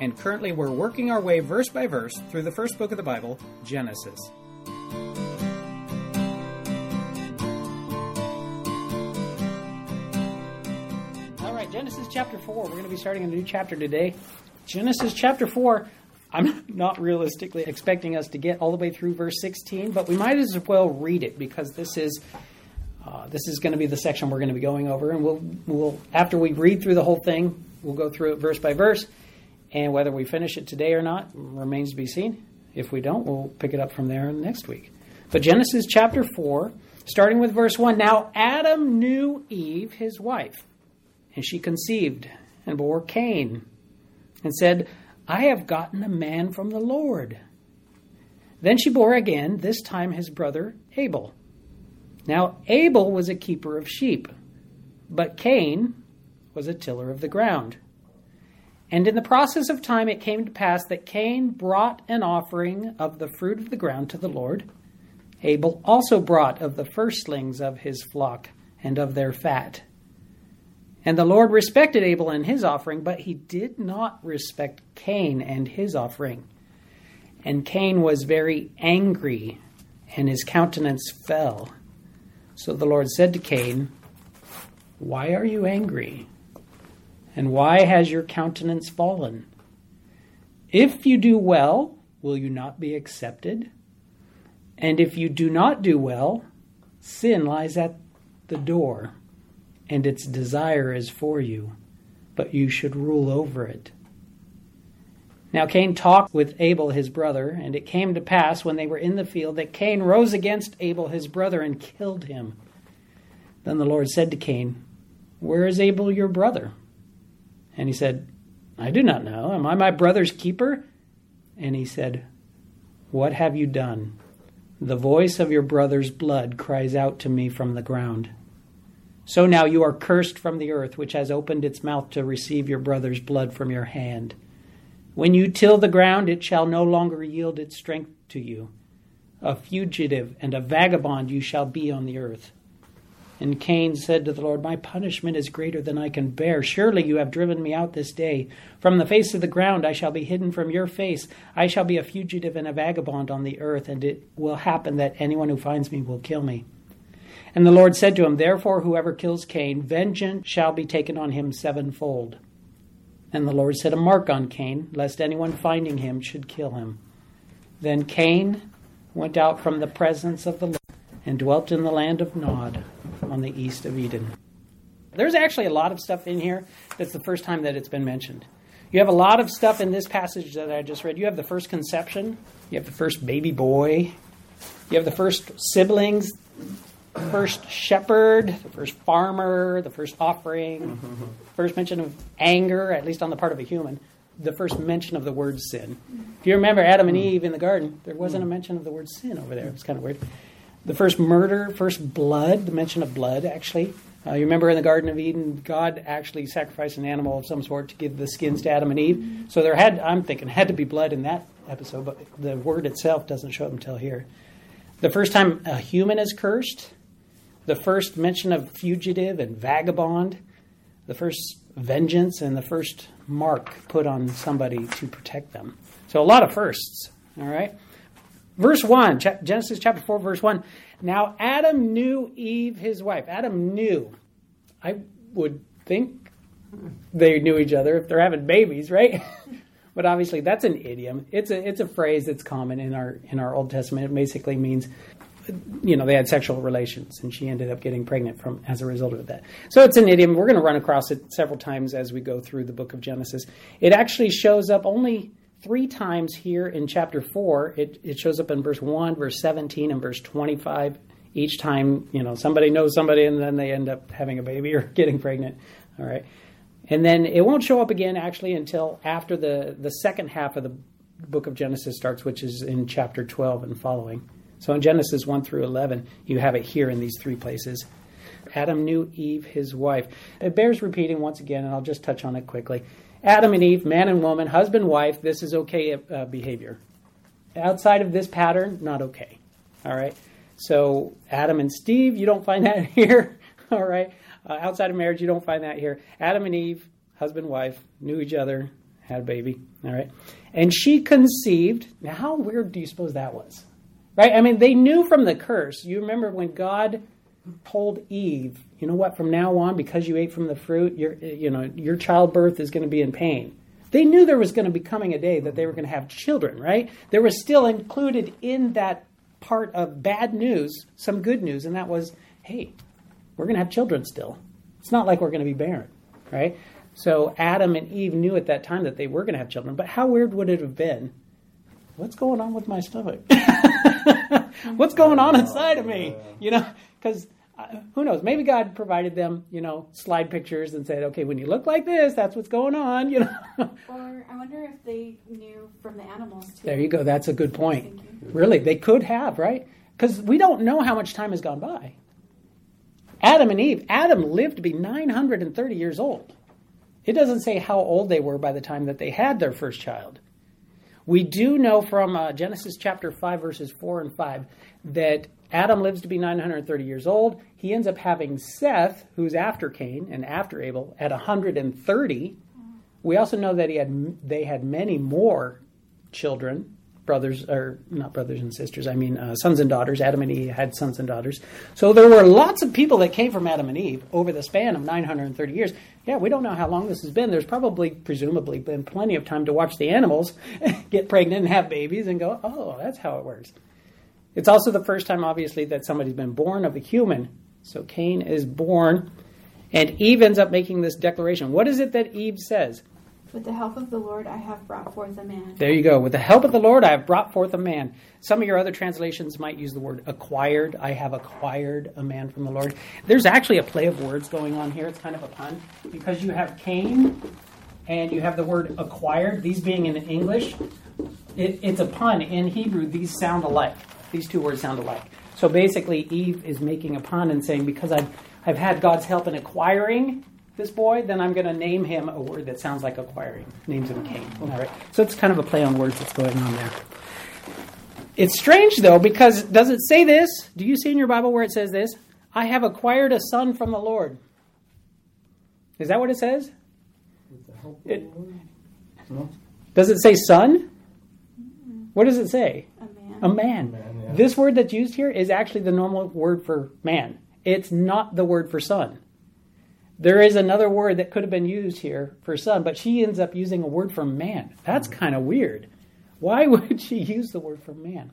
and currently we're working our way verse by verse through the first book of the Bible, Genesis. All right, Genesis chapter 4. We're going to be starting a new chapter today. Genesis chapter 4. I'm not realistically expecting us to get all the way through verse 16, but we might as well read it because this is uh, this is going to be the section we're going to be going over, and we'll we'll after we read through the whole thing, we'll go through it verse by verse, and whether we finish it today or not remains to be seen. If we don't, we'll pick it up from there next week. But Genesis chapter four, starting with verse one. Now Adam knew Eve, his wife, and she conceived and bore Cain, and said, "I have gotten a man from the Lord." Then she bore again, this time his brother Abel. Now, Abel was a keeper of sheep, but Cain was a tiller of the ground. And in the process of time, it came to pass that Cain brought an offering of the fruit of the ground to the Lord. Abel also brought of the firstlings of his flock and of their fat. And the Lord respected Abel and his offering, but he did not respect Cain and his offering. And Cain was very angry, and his countenance fell. So the Lord said to Cain, Why are you angry? And why has your countenance fallen? If you do well, will you not be accepted? And if you do not do well, sin lies at the door, and its desire is for you, but you should rule over it. Now Cain talked with Abel his brother, and it came to pass when they were in the field that Cain rose against Abel his brother and killed him. Then the Lord said to Cain, Where is Abel your brother? And he said, I do not know. Am I my brother's keeper? And he said, What have you done? The voice of your brother's blood cries out to me from the ground. So now you are cursed from the earth, which has opened its mouth to receive your brother's blood from your hand. When you till the ground, it shall no longer yield its strength to you. A fugitive and a vagabond you shall be on the earth. And Cain said to the Lord, My punishment is greater than I can bear. Surely you have driven me out this day. From the face of the ground I shall be hidden from your face. I shall be a fugitive and a vagabond on the earth, and it will happen that anyone who finds me will kill me. And the Lord said to him, Therefore, whoever kills Cain, vengeance shall be taken on him sevenfold. And the Lord set a mark on Cain, lest anyone finding him should kill him. Then Cain went out from the presence of the Lord and dwelt in the land of Nod on the east of Eden. There's actually a lot of stuff in here that's the first time that it's been mentioned. You have a lot of stuff in this passage that I just read. You have the first conception, you have the first baby boy, you have the first siblings, first shepherd, the first farmer, the first offering, mm-hmm. first mention of anger, at least on the part of a human, the first mention of the word sin. If you remember Adam and mm. Eve in the garden, there wasn't a mm. mention of the word sin over there. It's kind of weird. The first murder, first blood, the mention of blood, actually. Uh, you remember in the Garden of Eden, God actually sacrificed an animal of some sort to give the skins to Adam and Eve. So there had, I'm thinking, had to be blood in that episode, but the word itself doesn't show up until here. The first time a human is cursed, the first mention of fugitive and vagabond, the first vengeance, and the first mark put on somebody to protect them. So a lot of firsts, all right? Verse 1, Genesis chapter 4, verse 1. Now Adam knew Eve, his wife. Adam knew. I would think they knew each other if they're having babies, right? but obviously that's an idiom. It's a it's a phrase that's common in our in our Old Testament. It basically means you know, they had sexual relations, and she ended up getting pregnant from as a result of that. So it's an idiom. We're going to run across it several times as we go through the book of Genesis. It actually shows up only three times here in chapter four. It it shows up in verse one, verse seventeen, and verse twenty-five. Each time, you know, somebody knows somebody, and then they end up having a baby or getting pregnant. All right, and then it won't show up again actually until after the the second half of the the book of Genesis starts, which is in chapter 12 and following. So in Genesis 1 through 11, you have it here in these three places. Adam knew Eve, his wife. It bears repeating once again, and I'll just touch on it quickly. Adam and Eve, man and woman, husband, wife, this is okay uh, behavior. Outside of this pattern, not okay. All right? So Adam and Steve, you don't find that here. All right? Uh, outside of marriage, you don't find that here. Adam and Eve, husband, wife, knew each other, had a baby. All right? And she conceived. Now, how weird do you suppose that was? Right? I mean, they knew from the curse. You remember when God told Eve, you know what, from now on, because you ate from the fruit, your, you know, your childbirth is going to be in pain. They knew there was going to be coming a day that they were going to have children, right? There was still included in that part of bad news some good news, and that was, hey, we're going to have children still. It's not like we're going to be barren, right? So Adam and Eve knew at that time that they were going to have children, but how weird would it have been? What's going on with my stomach? What's going on inside of me? You know, because uh, who knows? Maybe God provided them, you know, slide pictures and said, okay, when you look like this, that's what's going on, you know. or I wonder if they knew from the animals too. There you go. That's a good point. Really, they could have, right? Because we don't know how much time has gone by. Adam and Eve, Adam lived to be 930 years old. It doesn't say how old they were by the time that they had their first child. We do know from uh, Genesis chapter 5, verses 4 and 5, that Adam lives to be 930 years old. He ends up having Seth, who's after Cain and after Abel, at 130. We also know that he had they had many more children, brothers or not brothers and sisters. I mean uh, sons and daughters. Adam and Eve had sons and daughters. So there were lots of people that came from Adam and Eve over the span of 930 years. Yeah, we don't know how long this has been. There's probably, presumably, been plenty of time to watch the animals get pregnant and have babies and go, oh, that's how it works. It's also the first time, obviously, that somebody's been born of a human. So Cain is born, and Eve ends up making this declaration. What is it that Eve says? With the help of the Lord, I have brought forth a man. There you go. With the help of the Lord, I have brought forth a man. Some of your other translations might use the word acquired. I have acquired a man from the Lord. There's actually a play of words going on here. It's kind of a pun because you have Cain and you have the word acquired. These being in English, it, it's a pun. In Hebrew, these sound alike. These two words sound alike. So basically, Eve is making a pun and saying, because I've, I've had God's help in acquiring this boy, then I'm going to name him a word that sounds like acquiring. Names him Cain. All right. So it's kind of a play on words that's going on there. It's strange, though, because does it say this? Do you see in your Bible where it says this? I have acquired a son from the Lord. Is that what it says? It. Does it say son? What does it say? A man. A man. Yeah. This word that's used here is actually the normal word for man. It's not the word for son. There is another word that could have been used here for son, but she ends up using a word for man. That's kind of weird. Why would she use the word for man?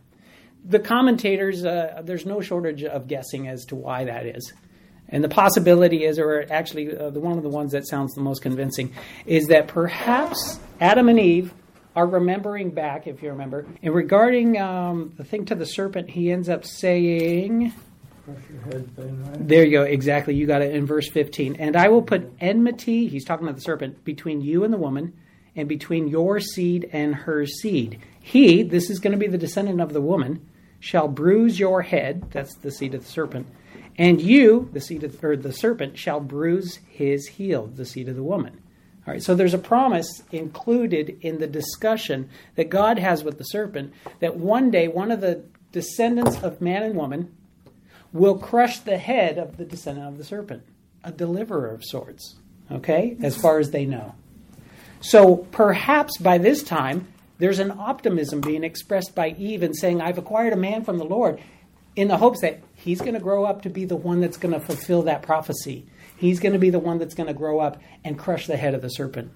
The commentators, uh, there's no shortage of guessing as to why that is. And the possibility is, or actually, uh, the, one of the ones that sounds the most convincing, is that perhaps Adam and Eve are remembering back, if you remember, and regarding um, the thing to the serpent, he ends up saying, there you go, exactly. You got it in verse 15. And I will put enmity, he's talking about the serpent, between you and the woman, and between your seed and her seed. He, this is going to be the descendant of the woman, shall bruise your head, that's the seed of the serpent, and you, the seed of or the serpent, shall bruise his heel, the seed of the woman. All right, so there's a promise included in the discussion that God has with the serpent that one day one of the descendants of man and woman will crush the head of the descendant of the serpent, a deliverer of sorts, okay, as far as they know. So perhaps by this time, there's an optimism being expressed by Eve and saying, I've acquired a man from the Lord, in the hopes that he's going to grow up to be the one that's going to fulfill that prophecy. He's going to be the one that's going to grow up and crush the head of the serpent,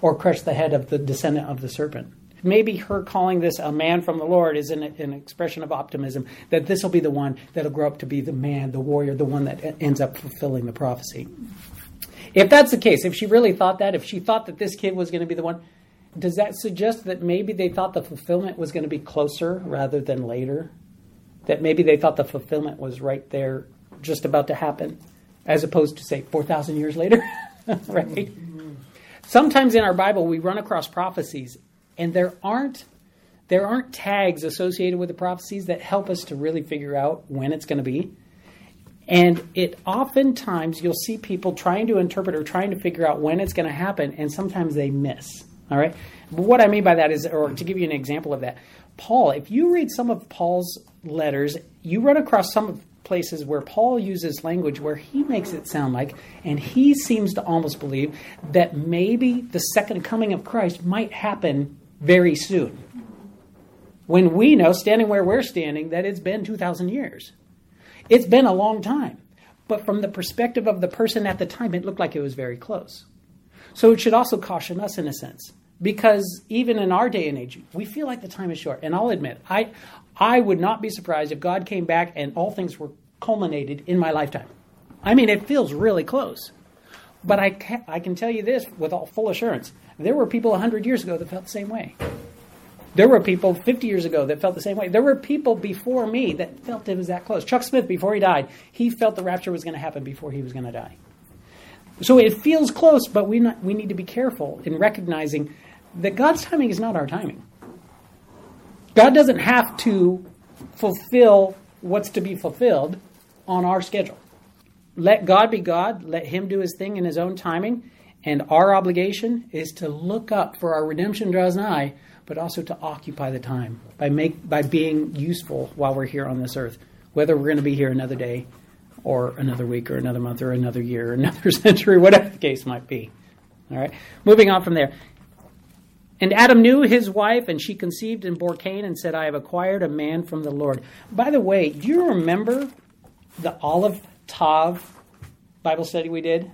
or crush the head of the descendant of the serpent. Maybe her calling this a man from the Lord is an, an expression of optimism that this will be the one that'll grow up to be the man, the warrior, the one that ends up fulfilling the prophecy. If that's the case, if she really thought that, if she thought that this kid was going to be the one, does that suggest that maybe they thought the fulfillment was going to be closer rather than later? That maybe they thought the fulfillment was right there, just about to happen, as opposed to, say, 4,000 years later? right? Sometimes in our Bible, we run across prophecies, and there aren't there aren't tags associated with the prophecies that help us to really figure out when it's going to be. And it oftentimes you'll see people trying to interpret or trying to figure out when it's going to happen, and sometimes they miss. All right. But what I mean by that is, or to give you an example of that, Paul, if you read some of Paul's letters, you run across some places where Paul uses language where he makes it sound like, and he seems to almost believe, that maybe the second coming of Christ might happen very soon. When we know, standing where we're standing, that it's been 2,000 years. It's been a long time. But from the perspective of the person at the time, it looked like it was very close. So it should also caution us in a sense. Because even in our day and age, we feel like the time is short. And I'll admit, I, I would not be surprised if God came back and all things were culminated in my lifetime. I mean, it feels really close. But I can, I can tell you this with all full assurance there were people 100 years ago that felt the same way. There were people 50 years ago that felt the same way. There were people before me that felt it was that close. Chuck Smith, before he died, he felt the rapture was going to happen before he was going to die. So it feels close, but we, not, we need to be careful in recognizing that God's timing is not our timing. God doesn't have to fulfill what's to be fulfilled on our schedule. Let God be God, let Him do His thing in His own timing, and our obligation is to look up for our redemption draws nigh but also to occupy the time by make by being useful while we're here on this earth, whether we're going to be here another day or another week or another month or another year or another century, whatever the case might be. All right. Moving on from there. And Adam knew his wife, and she conceived and bore Cain and said, I have acquired a man from the Lord. By the way, do you remember the Aleph Tav Bible study we did?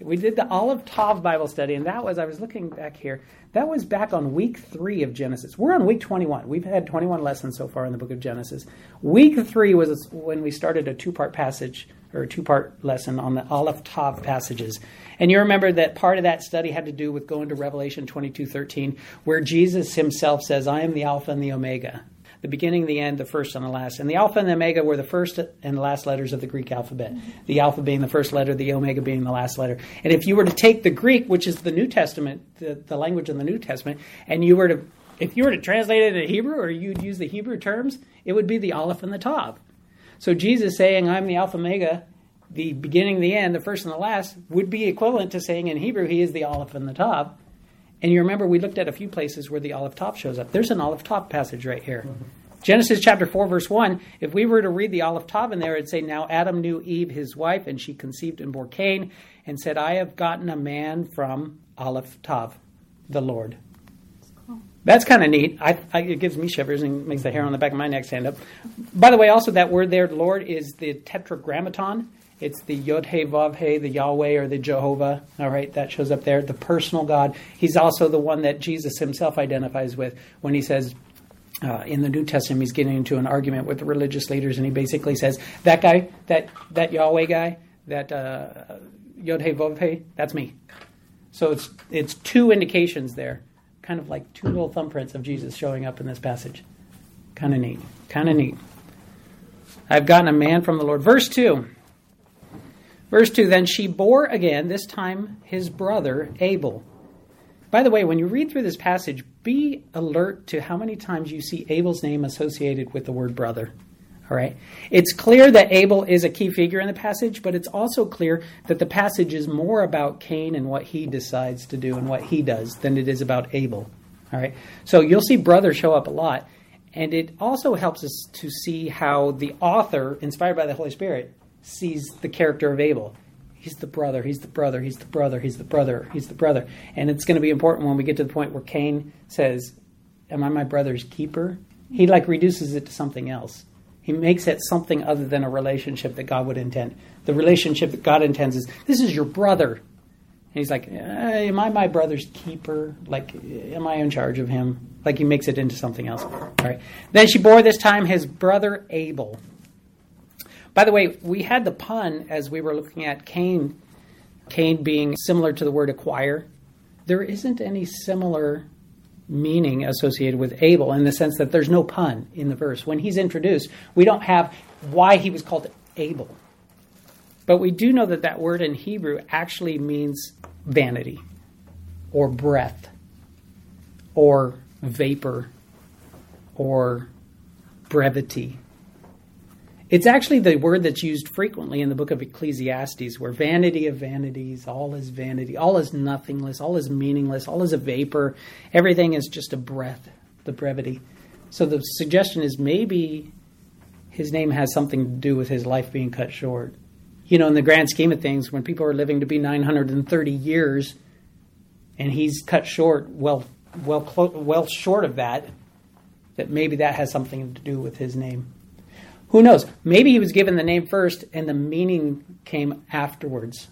We did the Aleph Tav Bible study, and that was, I was looking back here, that was back on week three of Genesis. We're on week 21. We've had 21 lessons so far in the book of Genesis. Week three was when we started a two part passage or a two part lesson on the Aleph Tav passages. And you remember that part of that study had to do with going to Revelation 22 13, where Jesus himself says, I am the Alpha and the Omega the beginning, the end, the first and the last. And the Alpha and the Omega were the first and the last letters of the Greek alphabet. The Alpha being the first letter, the Omega being the last letter. And if you were to take the Greek, which is the New Testament, the, the language in the New Testament, and you were to, if you were to translate it into Hebrew or you'd use the Hebrew terms, it would be the Aleph and the Tav. So Jesus saying, I'm the Alpha Omega, the beginning, the end, the first and the last, would be equivalent to saying in Hebrew, he is the Aleph and the Tav. And you remember we looked at a few places where the aleph tav shows up. There's an aleph tav passage right here. Mm-hmm. Genesis chapter 4, verse 1, if we were to read the aleph tav in there, it'd say, Now Adam knew Eve, his wife, and she conceived and bore Cain, and said, I have gotten a man from Aleph Tav, the Lord. That's kind of neat. I, I, it gives me shivers and makes the hair on the back of my neck stand up. By the way, also that word there, Lord, is the tetragrammaton. It's the Yod He Vav He, the Yahweh or the Jehovah. All right, that shows up there. The personal God. He's also the one that Jesus himself identifies with when he says, uh, in the New Testament, he's getting into an argument with the religious leaders, and he basically says, "That guy, that that Yahweh guy, that uh, Yod He Vav He, that's me." So it's it's two indications there, kind of like two little thumbprints of Jesus showing up in this passage. Kind of neat. Kind of neat. I've gotten a man from the Lord. Verse two. Verse 2 Then she bore again, this time his brother Abel. By the way, when you read through this passage, be alert to how many times you see Abel's name associated with the word brother. All right. It's clear that Abel is a key figure in the passage, but it's also clear that the passage is more about Cain and what he decides to do and what he does than it is about Abel. All right. So you'll see brother show up a lot, and it also helps us to see how the author, inspired by the Holy Spirit, sees the character of Abel. He's the brother, he's the brother, he's the brother, he's the brother, he's the brother. And it's going to be important when we get to the point where Cain says, Am I my brother's keeper? He like reduces it to something else. He makes it something other than a relationship that God would intend. The relationship that God intends is this is your brother. And he's like, eh, Am I my brother's keeper? Like, am I in charge of him? Like he makes it into something else. All right. Then she bore this time his brother Abel. By the way, we had the pun as we were looking at Cain, Cain being similar to the word acquire. There isn't any similar meaning associated with Abel in the sense that there's no pun in the verse. When he's introduced, we don't have why he was called Abel. But we do know that that word in Hebrew actually means vanity or breath or vapor or brevity. It's actually the word that's used frequently in the book of Ecclesiastes, where vanity of vanities, all is vanity, all is nothingness, all is meaningless, all is a vapor, everything is just a breath, the brevity. So the suggestion is maybe his name has something to do with his life being cut short. You know, in the grand scheme of things, when people are living to be 930 years and he's cut short, well, well, well short of that, that maybe that has something to do with his name. Who knows? Maybe he was given the name first and the meaning came afterwards.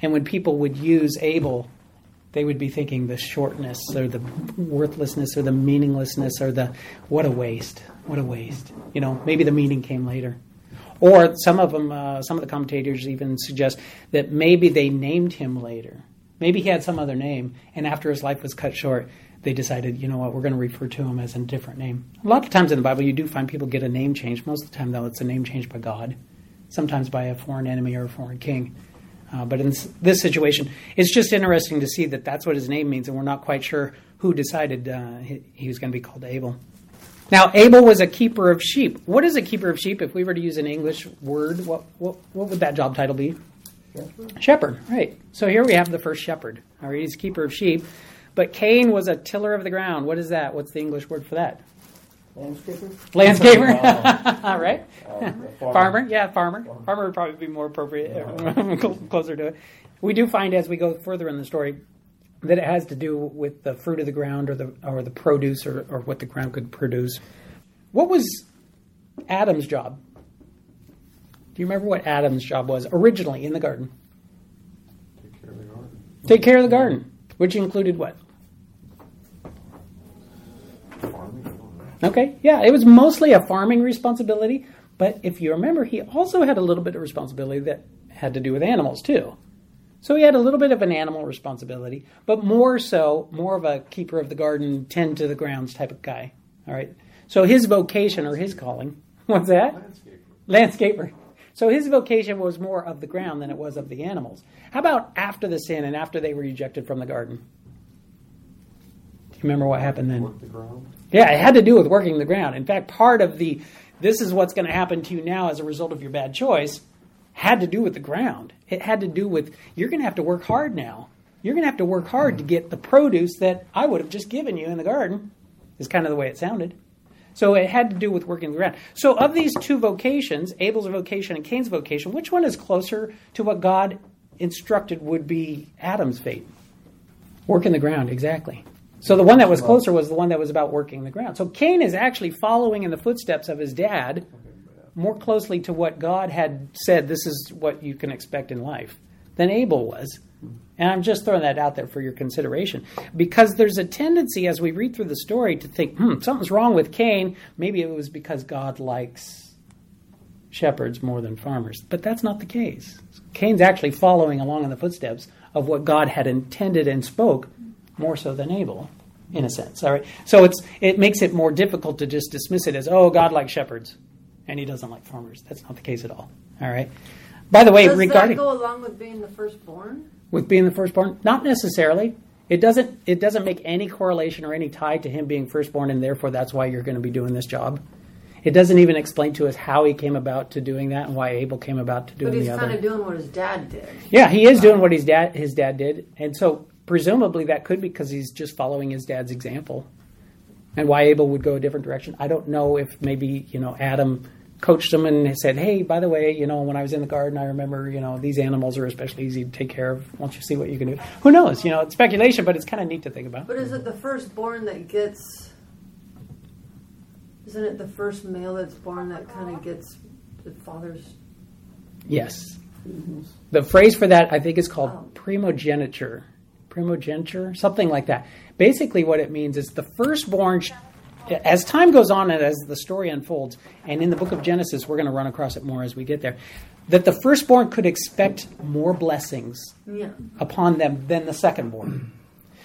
And when people would use Abel, they would be thinking the shortness or the worthlessness or the meaninglessness or the what a waste, what a waste. You know, maybe the meaning came later. Or some of them, uh, some of the commentators even suggest that maybe they named him later. Maybe he had some other name, and after his life was cut short, they decided, you know what, we're going to refer to him as a different name. A lot of times in the Bible, you do find people get a name change. Most of the time, though, it's a name change by God, sometimes by a foreign enemy or a foreign king. Uh, but in this situation, it's just interesting to see that that's what his name means, and we're not quite sure who decided uh, he, he, was going to be called Abel. Now, Abel was a keeper of sheep. What is a keeper of sheep? If we were to use an English word, what, what, what would that job title be? Shepherd. shepherd, right. So here we have the first shepherd. All right, he's a keeper of sheep. But Cain was a tiller of the ground. What is that? What's the English word for that? Landscaper? Landscaper. All right. Uh, farmer. farmer. Yeah, farmer. farmer. Farmer would probably be more appropriate, yeah. closer to it. We do find as we go further in the story that it has to do with the fruit of the ground or the or the produce or, or what the ground could produce. What was Adam's job? Do you remember what Adam's job was originally in the garden? Take care of the garden. Take care of the garden, which included what? Okay, yeah, it was mostly a farming responsibility, but if you remember, he also had a little bit of responsibility that had to do with animals too. So he had a little bit of an animal responsibility, but more so, more of a keeper of the garden, tend to the grounds type of guy. All right. So his vocation or his calling, what's that? Landscaper. Landscaper. So his vocation was more of the ground than it was of the animals. How about after the sin and after they were ejected from the garden? You remember what happened then? Work the ground. Yeah, it had to do with working the ground. In fact, part of the this is what's going to happen to you now as a result of your bad choice had to do with the ground. It had to do with you're going to have to work hard now. You're going to have to work hard to get the produce that I would have just given you in the garden. Is kind of the way it sounded. So it had to do with working the ground. So of these two vocations, Abel's vocation and Cain's vocation, which one is closer to what God instructed would be Adam's fate? Working the ground, exactly. So the one that was closer was the one that was about working the ground. So Cain is actually following in the footsteps of his dad more closely to what God had said this is what you can expect in life than Abel was. And I'm just throwing that out there for your consideration. Because there's a tendency as we read through the story to think, hmm, something's wrong with Cain. Maybe it was because God likes shepherds more than farmers. But that's not the case. Cain's actually following along in the footsteps of what God had intended and spoke more so than Abel, in a sense. All right. So it's it makes it more difficult to just dismiss it as, oh, God likes shepherds, and He doesn't like farmers. That's not the case at all. All right. By the way, Does regarding that go along with being the firstborn? With being the firstborn, not necessarily. It doesn't. It doesn't make any correlation or any tie to him being firstborn, and therefore that's why you're going to be doing this job. It doesn't even explain to us how he came about to doing that and why Abel came about to doing but he's kind of doing what his dad did. Yeah, he is doing what his dad his dad did, and so presumably that could be because he's just following his dad's example. And why Abel would go a different direction, I don't know. If maybe you know Adam coached him and said, "Hey, by the way, you know when I was in the garden, I remember you know these animals are especially easy to take care of. Don't you see what you can do?" Who knows? You know, it's speculation, but it's kind of neat to think about. But is it the firstborn that gets? Isn't it the first male that's born that kind of gets the father's? Yes. Mm-hmm. The phrase for that, I think, is called Oh. primogeniture. Primogeniture? Something like that. Basically, what it means is the firstborn, sh- as time goes on and as the story unfolds, and in the book of Genesis, we're going to run across it more as we get there, that the firstborn could expect more blessings Yeah. upon them than the secondborn.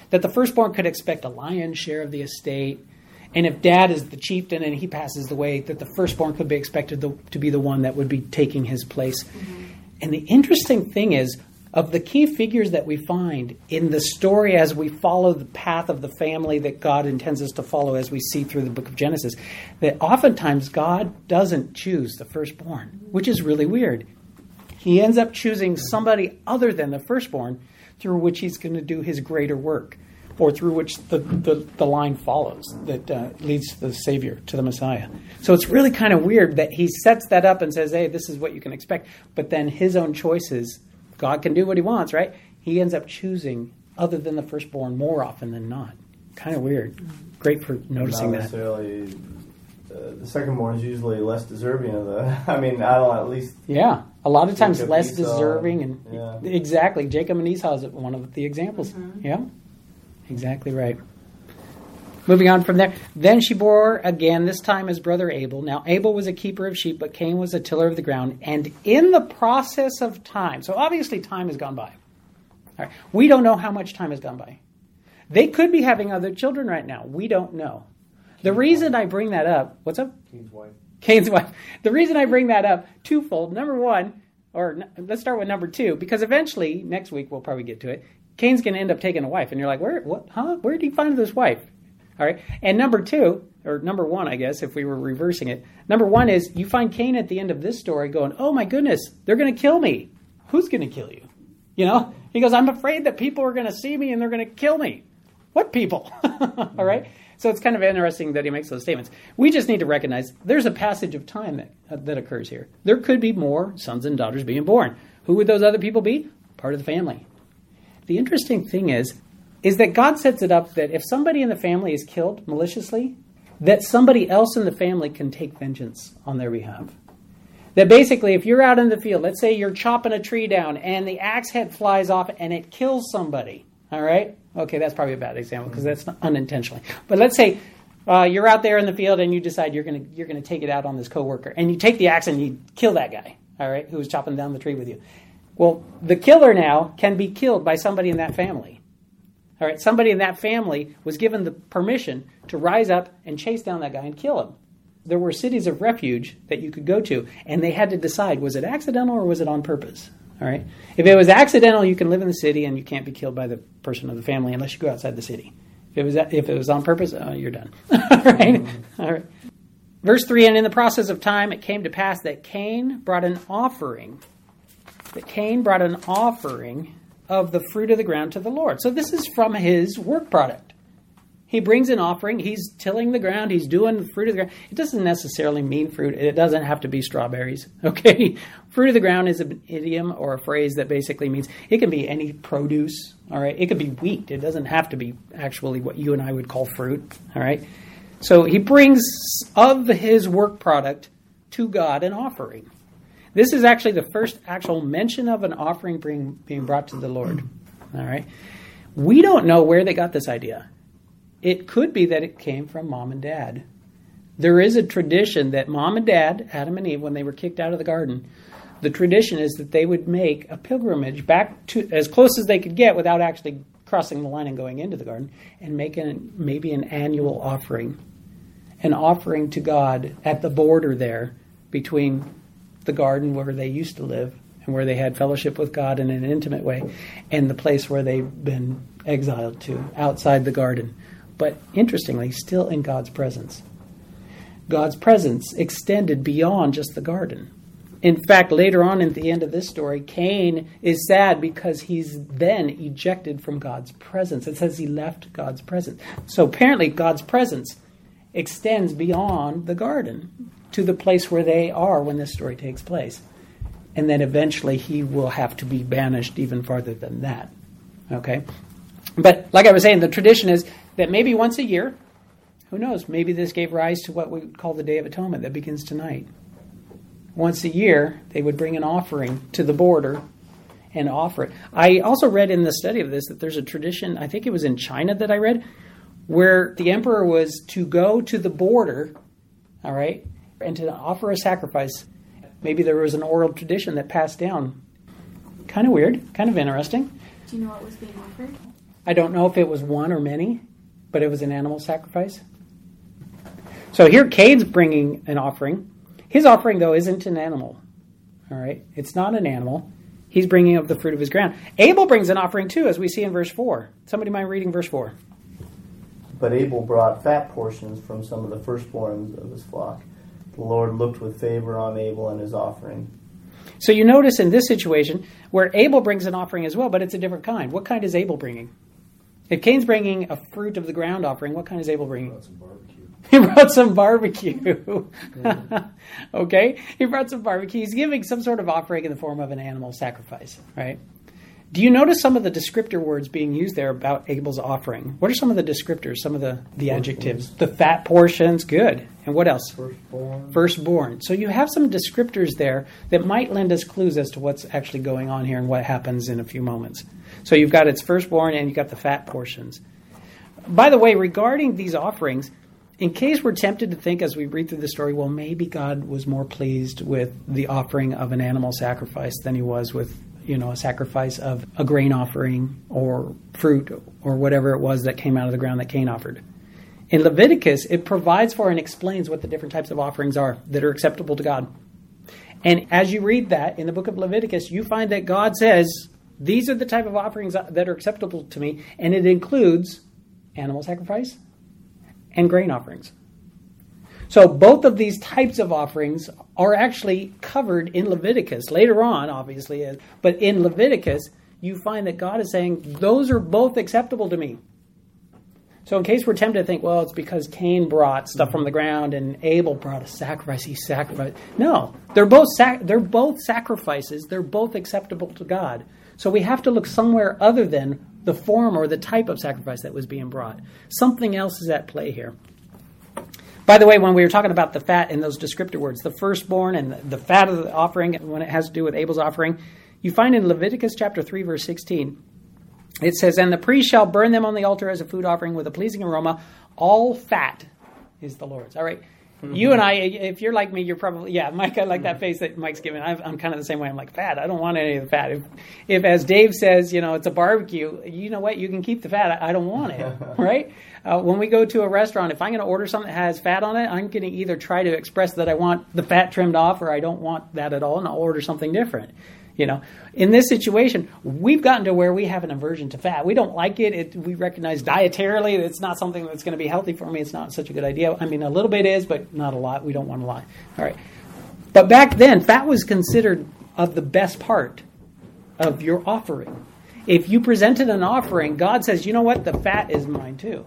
that the firstborn could expect a lion's share of the estate. And if dad is the chieftain and he passes away, that the firstborn could be expected to, to be the one that would be taking his place. Mm-hmm. And the interesting thing is, of the key figures that we find in the story as we follow the path of the family that God intends us to follow as we see through the book of Genesis, that oftentimes God doesn't choose the firstborn, which is really weird. He ends up choosing somebody other than the firstborn through which he's going to do his greater work, or through which the, the, the line follows that uh, leads to the Savior, to the Messiah. So it's really kind of weird that he sets that up and says, hey, this is what you can expect, but then his own choices God can do what he wants, right? He ends up choosing other than the firstborn more often than not. Kind of weird. Great for noticing Not that. Uh, the second born is usually less deserving of the. I mean, I don't at least. Yeah, a lot of times Jacob, less Esau, deserving, and yeah. exactly Jacob and Esau is one of the examples. Yeah, exactly right. Moving on from there, then she bore again, this time his brother Abel. Now Abel was a keeper of sheep, but Cain was a tiller of the ground. And in the process of time, so obviously time has gone by. All right, we don't know how much time has gone by. They could be having other children right now. We don't know. The reason I bring that up, what's up? Cain's wife. Cain's wife. The reason I bring that up, twofold. Number one, or n- let's start with number two, because eventually, next week we'll probably get to it. Cain's going to end up taking a wife, and you're like, where, what, huh? Where did he find this wife? All right. And number two, or number one, I guess, if we were reversing it. Number one is you find Cain at the end of this story going, oh my goodness, they're going to kill me. Who's going to kill you? You know? He goes, I'm afraid that people are going to see me and they're going to kill me. What people? All right. So it's kind of interesting that he makes those statements. We just need to recognize there's a passage of time that, uh, that occurs here. There could be more sons and daughters being born. Who would those other people be? Part of the family. The interesting thing is, is that God sets it up that if somebody in the family is killed maliciously, that somebody else in the family can take vengeance on their behalf. That basically, if you're out in the field, let's say you're chopping a tree down and the axe head flies off and it kills somebody, all right? Okay, that's probably a bad example because that's unintentionally. But let's say uh, you're out there in the field and you decide you're going you're to take it out on this coworker and you take the axe and you kill that guy, all right, who was chopping down the tree with you. Well, the killer now can be killed by somebody in that family. All right, somebody in that family was given the permission to rise up and chase down that guy and kill him. There were cities of refuge that you could go to, and they had to decide was it accidental or was it on purpose? All right. If it was accidental, you can live in the city and you can't be killed by the person of the family unless you go outside the city. If it was if it was on purpose, uh, you're done. All right. All right. Verse three, and in the process of time, it came to pass that Cain brought an offering. That Cain brought an offering of the fruit of the ground to the Lord. So this is from his work product. He brings an offering. He's tilling the ground. He's doing the fruit of the ground. It doesn't necessarily mean fruit. It doesn't have to be strawberries. Okay, fruit of the ground is an idiom or a phrase that basically means it can be any produce. All right, it could be wheat. It doesn't have to be actually what you and I would call fruit. All right, so he brings of his work product to God an offering. This is actually the first actual mention of an offering being, being brought to the Lord. All right. We don't know where they got this idea. It could be that it came from mom and dad. There is a tradition that mom and dad, Adam and Eve, when they were kicked out of the garden, the tradition is that they would make a pilgrimage back to as close as they could get without actually crossing the line and going into the garden and making maybe an annual offering. An offering to God at the border there between the garden where they used to live and where they had fellowship with God in an intimate way, and the place where they've been exiled to, outside the garden. But interestingly, still in God's presence. God's presence extended beyond just the garden. In fact, later on at the end of this story, Cain is sad because he's then ejected from God's presence. It says he left God's presence. So apparently, God's presence extends beyond the garden to the place where they are when this story takes place. And then eventually he will have to be banished even farther than that. Okay? But like I was saying, the tradition is that maybe once a year, who knows, maybe this gave rise to what we would call the Day of Atonement that begins tonight. Once a year, they would bring an offering to the border and offer it. I also read in the study of this that there's a tradition, I think it was in China that I read, where the emperor was to go to the border, all right, and to offer a sacrifice. Maybe there was an oral tradition that passed down. Kind of weird, kind of interesting. Do you know what was being offered? I don't know if it was one or many, but it was an animal sacrifice. So here Cain's bringing an offering. His offering, though, isn't an animal. All right? It's not an animal. He's bringing of the fruit of his ground. Abel brings an offering too, as we see in verse 4. Somebody mind reading verse 4? But Abel brought fat portions from some of the firstborns of his flock. The Lord looked with favor on Abel and his offering. So you notice in this situation where Abel brings an offering as well, but it's a different kind. What kind is Abel bringing? If Cain's bringing a fruit of the ground offering, what kind is Abel bringing? Some barbecue. He brought some barbecue. okay? He brought some barbecue. He's giving some sort of offering in the form of an animal sacrifice, right? Do you notice some of the descriptor words being used there about Abel's offering? What are some of the descriptors, some of the, the adjectives? The fat portions, good. And what else? Firstborn. Firstborn. So you have some descriptors there that might lend us clues as to what's actually going on here and what happens in a few moments. So you've got its firstborn and you've got the fat portions. By the way, regarding these offerings, in case we're tempted to think as we read through the story, well, maybe God was more pleased with the offering of an animal sacrifice than he was with, you know, a sacrifice of a grain offering or fruit or whatever it was that came out of the ground that Cain offered. In Leviticus, it provides for and explains what the different types of offerings are that are acceptable to God. And as you read that in the book of Leviticus, you find that God says, These are the type of offerings that are acceptable to me, and it includes animal sacrifice and grain offerings. So both of these types of offerings are actually covered in Leviticus later on, obviously, uh, but in Leviticus, you find that God is saying, Those are both acceptable to me. So, in case we're tempted to think, well, it's because Cain brought stuff from the ground and Abel brought a sacrifice, he sacrificed. No, they're both sac- they're both sacrifices. They're both acceptable to God. So we have to look somewhere other than the form or the type of sacrifice that was being brought. Something else is at play here. By the way, when we were talking about the fat and those descriptive words, the firstborn and the fat of the offering, when it has to do with Abel's offering, you find in Leviticus chapter 3, verse 16, it says, And the priest shall burn them on the altar as a food offering with a pleasing aroma. All fat is the Lord's. All right. You and I, if you're like me, you're probably, yeah, Mike, I like that face that Mike's giving. I'm, I'm, kind of the same way. I'm like, fat, I don't want any of the fat. If, if, as Dave says, you know, it's a barbecue, you know what? You can keep the fat. I, I don't want it, right? Uh, when we go to a restaurant, if I'm going to order something that has fat on it, I'm going to either try to express that I want the fat trimmed off or I don't want that at all, and I'll order something different. You know, in this situation, we've gotten to where we have an aversion to fat. We don't like it. it we recognize dietarily it's not something that's going to be healthy for me. It's not such a good idea. I mean, a little bit is, but not a lot. We don't want a lot. All right. But back then, fat was considered of the best part of your offering. If you presented an offering, God says, you know what? The fat is mine too.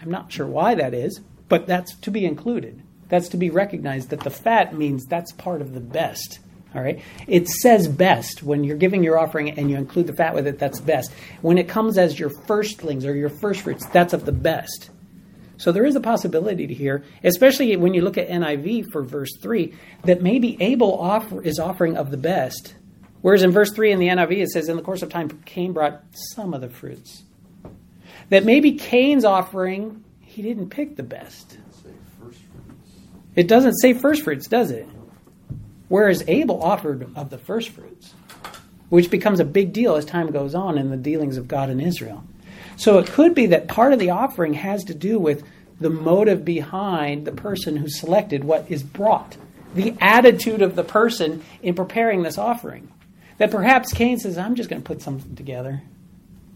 I'm not sure why that is, but that's to be included. That's to be recognized that the fat means that's part of the best. All right. It says best when you're giving your offering and you include the fat with it. That's best. When it comes as your firstlings or your first fruits, that's of the best. So there is a possibility to here, especially when you look at NIV for verse three, that maybe Abel offer, is offering of the best, whereas in verse three in the NIV it says, "In the course of time, Cain brought some of the fruits." That maybe Cain's offering he didn't pick the best. It doesn't say first fruits, does it? Whereas Abel offered of the first fruits, which becomes a big deal as time goes on in the dealings of God and Israel. So it could be that part of the offering has to do with the motive behind the person who selected what is brought, the attitude of the person in preparing this offering. That perhaps Cain says, I'm just going to put something together.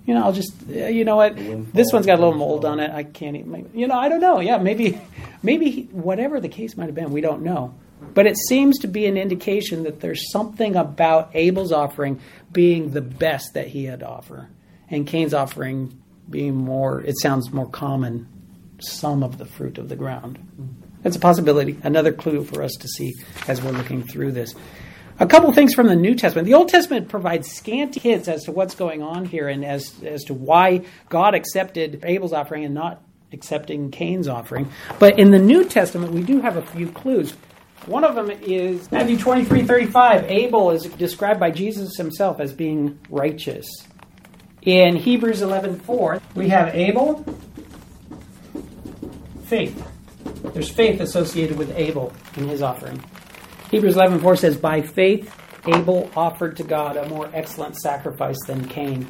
You know, I'll just, eh, you know what, this one's got a little mold on it. I can't even, you know, I don't know. Yeah, maybe, maybe whatever the case might have been, we don't know. But it seems to be an indication that there's something about Abel's offering being the best that he had to offer, and Cain's offering being more, it sounds more common, some of the fruit of the ground. That's a possibility, another clue for us to see as we're looking through this. A couple things from the New Testament. The Old Testament provides scanty hints as to what's going on here and as, as to why God accepted Abel's offering and not accepting Cain's offering. But in the New Testament, we do have a few clues. One of them is Matthew 23 35. Abel is described by Jesus himself as being righteous. In Hebrews 11 4, we have Abel, faith. There's faith associated with Abel in his offering. Hebrews 11 4 says, By faith, Abel offered to God a more excellent sacrifice than Cain.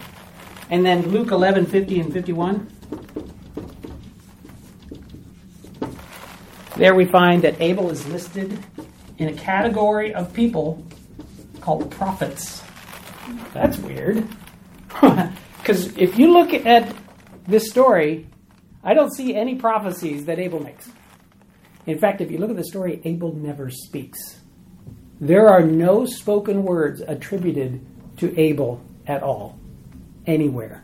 And then Luke 11 50 and 51. There we find that Abel is listed in a category of people called prophets. That's weird. Because if you look at this story, I don't see any prophecies that Abel makes. In fact, if you look at the story, Abel never speaks. There are no spoken words attributed to Abel at all, anywhere.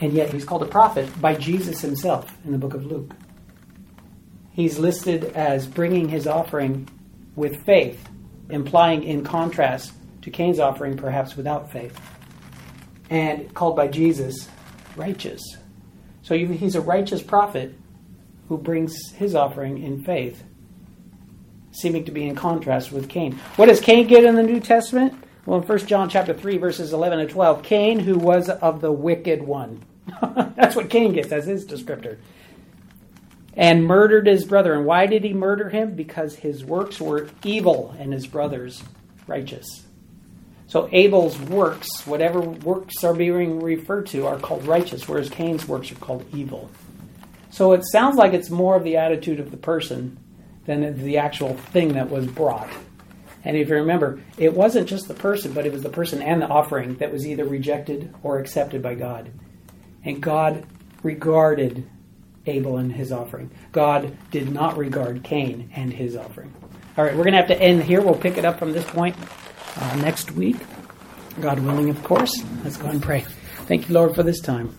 And yet he's called a prophet by Jesus himself in the book of Luke. He's listed as bringing his offering with faith, implying in contrast to Cain's offering, perhaps without faith. And called by Jesus righteous. So he's a righteous prophet who brings his offering in faith, seeming to be in contrast with Cain. What does Cain get in the New Testament? Well, in 1 John chapter 3, verses 11 and 12, Cain, who was of the wicked one. That's what Cain gets as his descriptor. And murdered his brother. And why did he murder him? Because his works were evil and his brother's righteous. So Abel's works, whatever works are being referred to, are called righteous, whereas Cain's works are called evil. So it sounds like it's more of the attitude of the person than the actual thing that was brought. And if you remember, it wasn't just the person, but it was the person and the offering that was either rejected or accepted by God. And God regarded Abel and his offering. God did not regard Cain and his offering. All right, we're going to have to end here. We'll pick it up from this point uh, next week. God willing, of course. Let's go and pray. Thank you, Lord, for this time.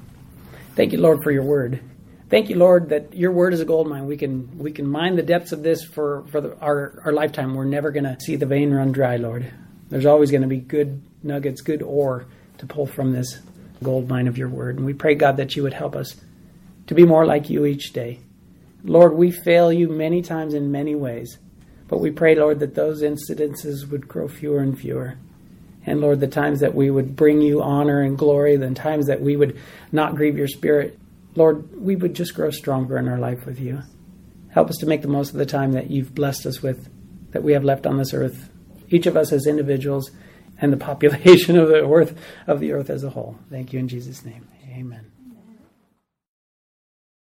Thank you, Lord, for your word. Thank you, Lord, that your word is a gold mine. We can we can mine the depths of this for for the, our our lifetime. We're never going to see the vein run dry, Lord. There's always going to be good nuggets, good ore to pull from this gold mine of your word. And we pray, God, that you would help us to be more like you each day. Lord, we fail you many times in many ways. But we pray, Lord, that those incidences would grow fewer and fewer. And Lord, the times that we would bring you honor and glory, the times that we would not grieve your spirit, Lord, we would just grow stronger in our life with you. Help us to make the most of the time that you've blessed us with, that we have left on this earth, each of us as individuals and the population of the earth of the earth as a whole. Thank you in Jesus' name. Amen.